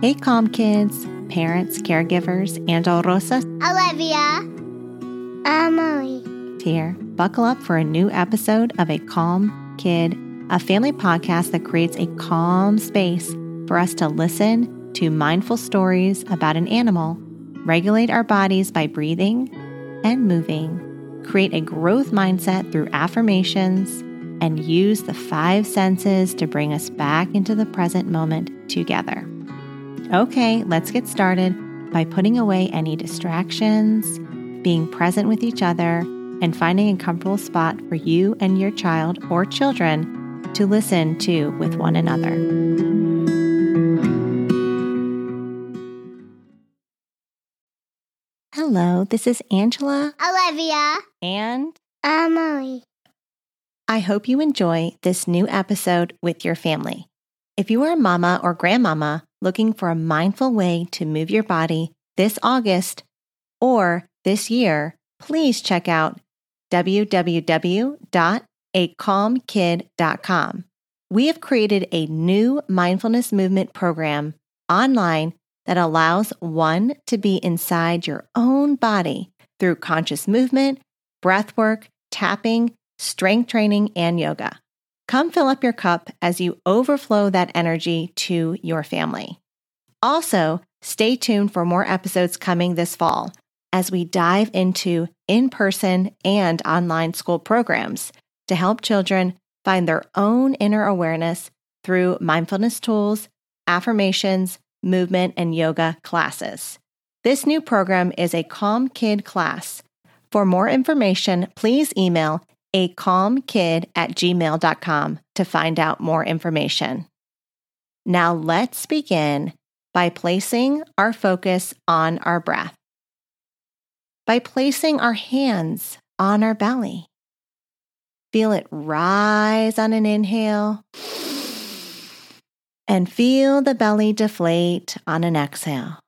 Hey, Calm Kids, parents, caregivers, Angel Rosas Olivia. Emily. here. Buckle up for a new episode of A Calm Kid, a family podcast that creates a calm space for us to listen to mindful stories about an animal, regulate our bodies by breathing and moving, create a growth mindset through affirmations, and use the five senses to bring us back into the present moment together. Okay, let's get started by putting away any distractions, being present with each other, and finding a comfortable spot for you and your child or children to listen to with one another. Hello, this is Angela, Olivia. and Emily. I hope you enjoy this new episode with your family. If you are a mama or grandmama looking for a mindful way to move your body this August or this year, please check out www.acalmkid.com. We have created a new mindfulness movement program online that allows one to be inside your own body through conscious movement, breath work, tapping, strength training, and yoga. Come fill up your cup as you overflow that energy to your family. Also, stay tuned for more episodes coming this fall as we dive into in person and online school programs to help children find their own inner awareness through mindfulness tools, affirmations, movement, and yoga classes. This new program is a Calm Kid class. For more information, please email a calmkid at gmail.com to find out more information. Now let's begin by placing our focus on our breath. By placing our hands on our belly. Feel it rise on an inhale and feel the belly deflate on an exhale.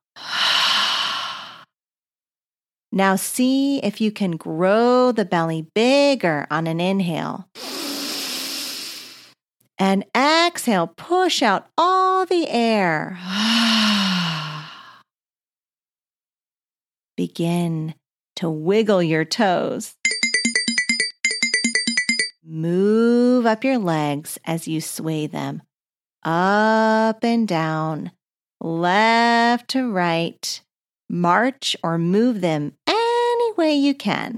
Now see if you can grow the belly bigger on an inhale. And exhale, push out all the air. Begin to wiggle your toes. Move up your legs as you sway them up and down, left to right. March or move them any way you can.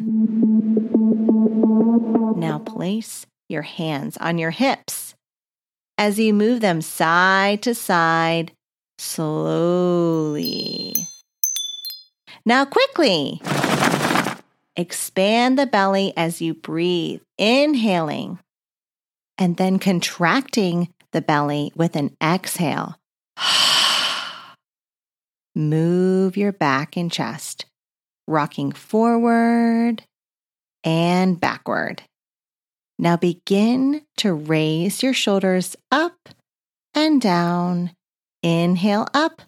Now place your hands on your hips as you move them side to side slowly. Now, quickly expand the belly as you breathe, inhaling and then contracting the belly with an exhale. Move your back and chest, rocking forward and backward. Now begin to raise your shoulders up and down. Inhale up,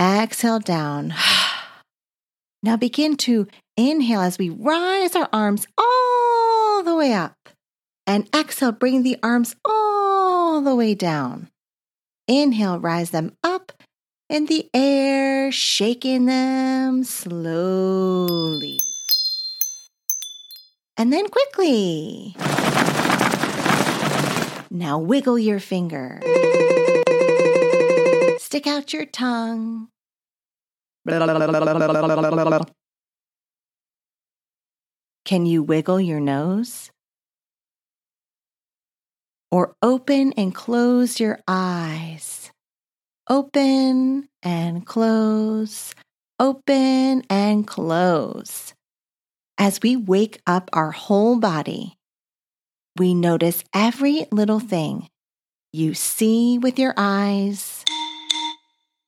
exhale down. Now begin to inhale as we rise our arms all the way up. And exhale, bring the arms all the way down. Inhale, rise them up in the air, shaking them slowly. And then quickly. Now wiggle your finger. Stick out your tongue. Can you wiggle your nose? Or open and close your eyes. Open and close, open and close. As we wake up our whole body, we notice every little thing you see with your eyes,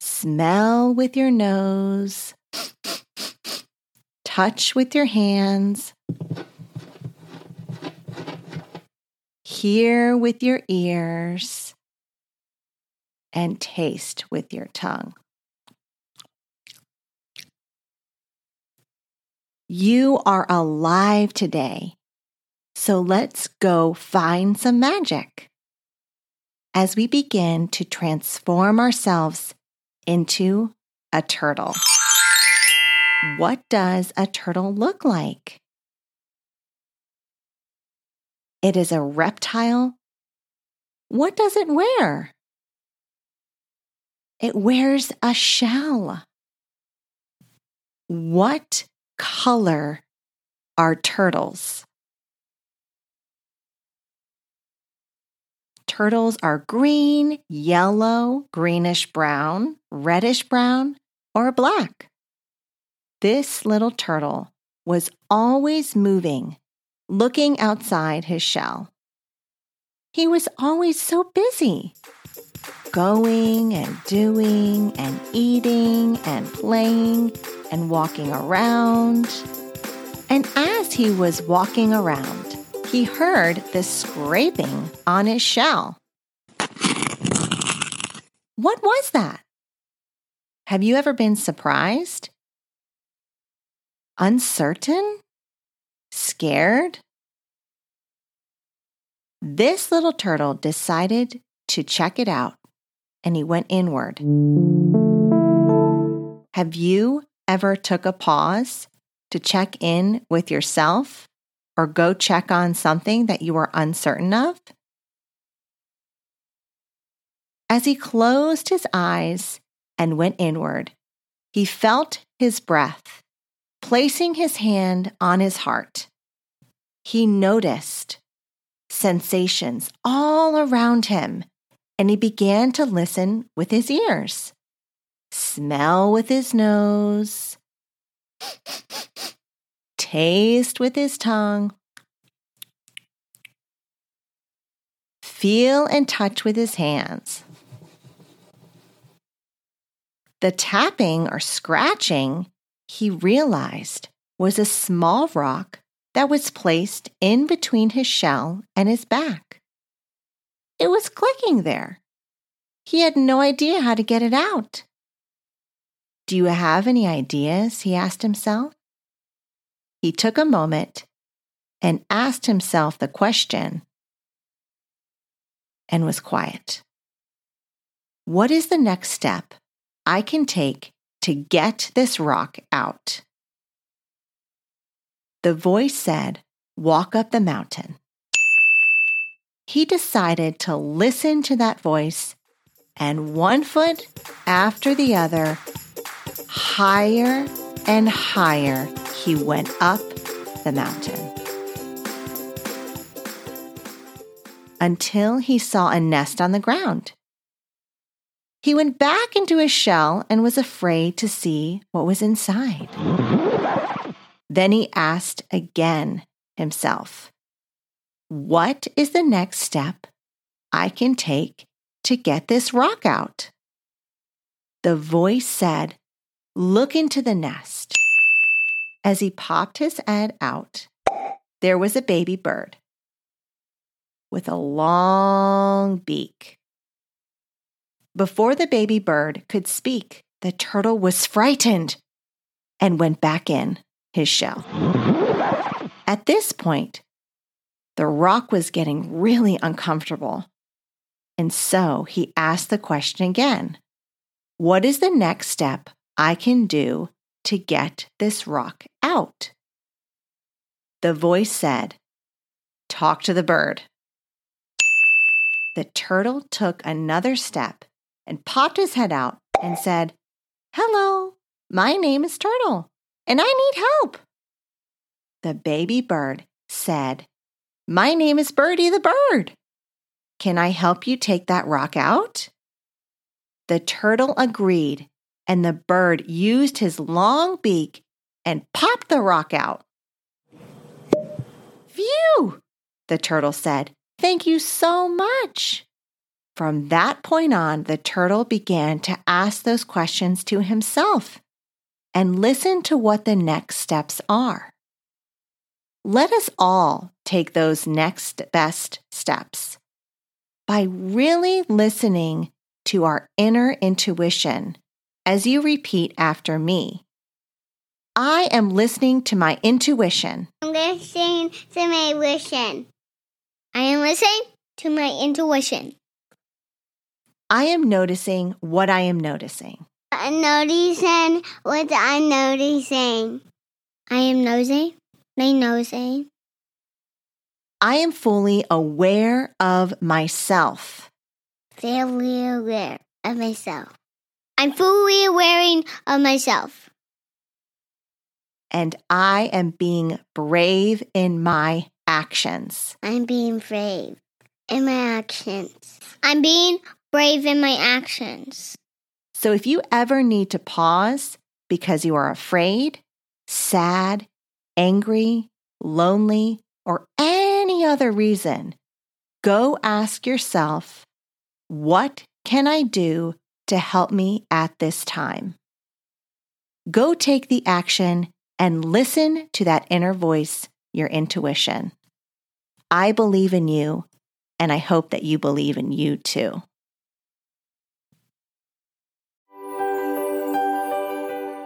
smell with your nose, touch with your hands, hear with your ears, and taste with your tongue. You are alive today, so let's go find some magic. as we begin to transform ourselves into a turtle. What does a turtle look like? It is a reptile. What does it wear? It wears a shell. What color are turtles? Turtles are green, yellow, greenish brown, reddish brown, or black. This little turtle was always moving, looking outside his shell. He was always so busy, going and doing and eating and playing and walking around. And as he was walking around, he heard the scraping on his shell. What was that? Have you ever been surprised? Uncertain? Scared? This little turtle decided to check it out and he went inward. Have you ever took a pause to check in with yourself or go check on something that you were uncertain of? As he closed his eyes and went inward, he felt his breath, placing his hand on his heart. He noticed sensations all around him, and he began to listen with his ears, smell with his nose, taste with his tongue, feel and touch with his hands. The tapping or scratching he realized was a small rock that was placed in between his shell and his back. It was clicking there. He had no idea how to get it out. Do you have any ideas? he asked himself. He took a moment and asked himself the question and was quiet. What is the next step I can take to get this rock out? The voice said, Walk up the mountain. He decided to listen to that voice, and one foot after the other, higher and higher, he went up the mountain. Until he saw a nest on the ground. He went back into his shell and was afraid to see what was inside. Then he asked again himself, What is the next step I can take to get this rock out? The voice said, Look into the nest. As he popped his head out, there was a baby bird with a long beak. Before the baby bird could speak, the turtle was frightened and went back in his shell. At this point, the rock was getting really uncomfortable. And so he asked the question again What is the next step I can do to get this rock out? The voice said, Talk to the bird. The turtle took another step and popped his head out and said, Hello, my name is Turtle and I need help. The baby bird said, My name is Birdie the bird. Can I help you take that rock out? The turtle agreed, and the bird used his long beak and popped the rock out. Phew, the turtle said. Thank you so much. From that point on, the turtle began to ask those questions to himself and listen to what the next steps are. Let us all take those next best steps by really listening to our inner intuition as you repeat after me. I am listening to my intuition. I'm listening to my intuition. I am listening to my intuition. I am noticing what I am noticing. I'm noticing what I'm noticing. I am nosing. My nosing. I am fully aware of myself. Fully aware of myself. I'm fully aware of myself. And I am being brave in my actions. I'm being brave in my actions. I'm being brave in my actions. So if you ever need to pause because you are afraid, sad, angry, lonely, or any other reason, go ask yourself, what can I do to help me at this time? Go take the action and listen to that inner voice, your intuition. I believe in you, and I hope that you believe in you too.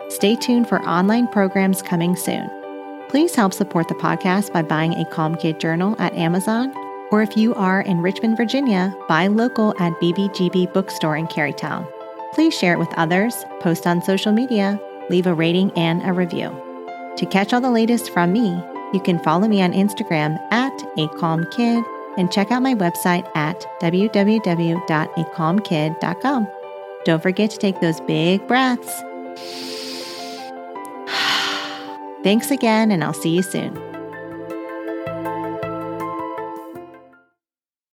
Stay tuned for online programs coming soon. Please help support the podcast by buying a Calm Kid journal at Amazon, or if you are in Richmond, Virginia, buy local at BBGB Bookstore in Carytown. Please share it with others, post on social media, leave a rating and a review. To catch all the latest from me, you can follow me on Instagram at a calm kid and check out my website at www.acalmkid.com. Don't forget to take those big breaths. Thanks again, and I'll see you soon.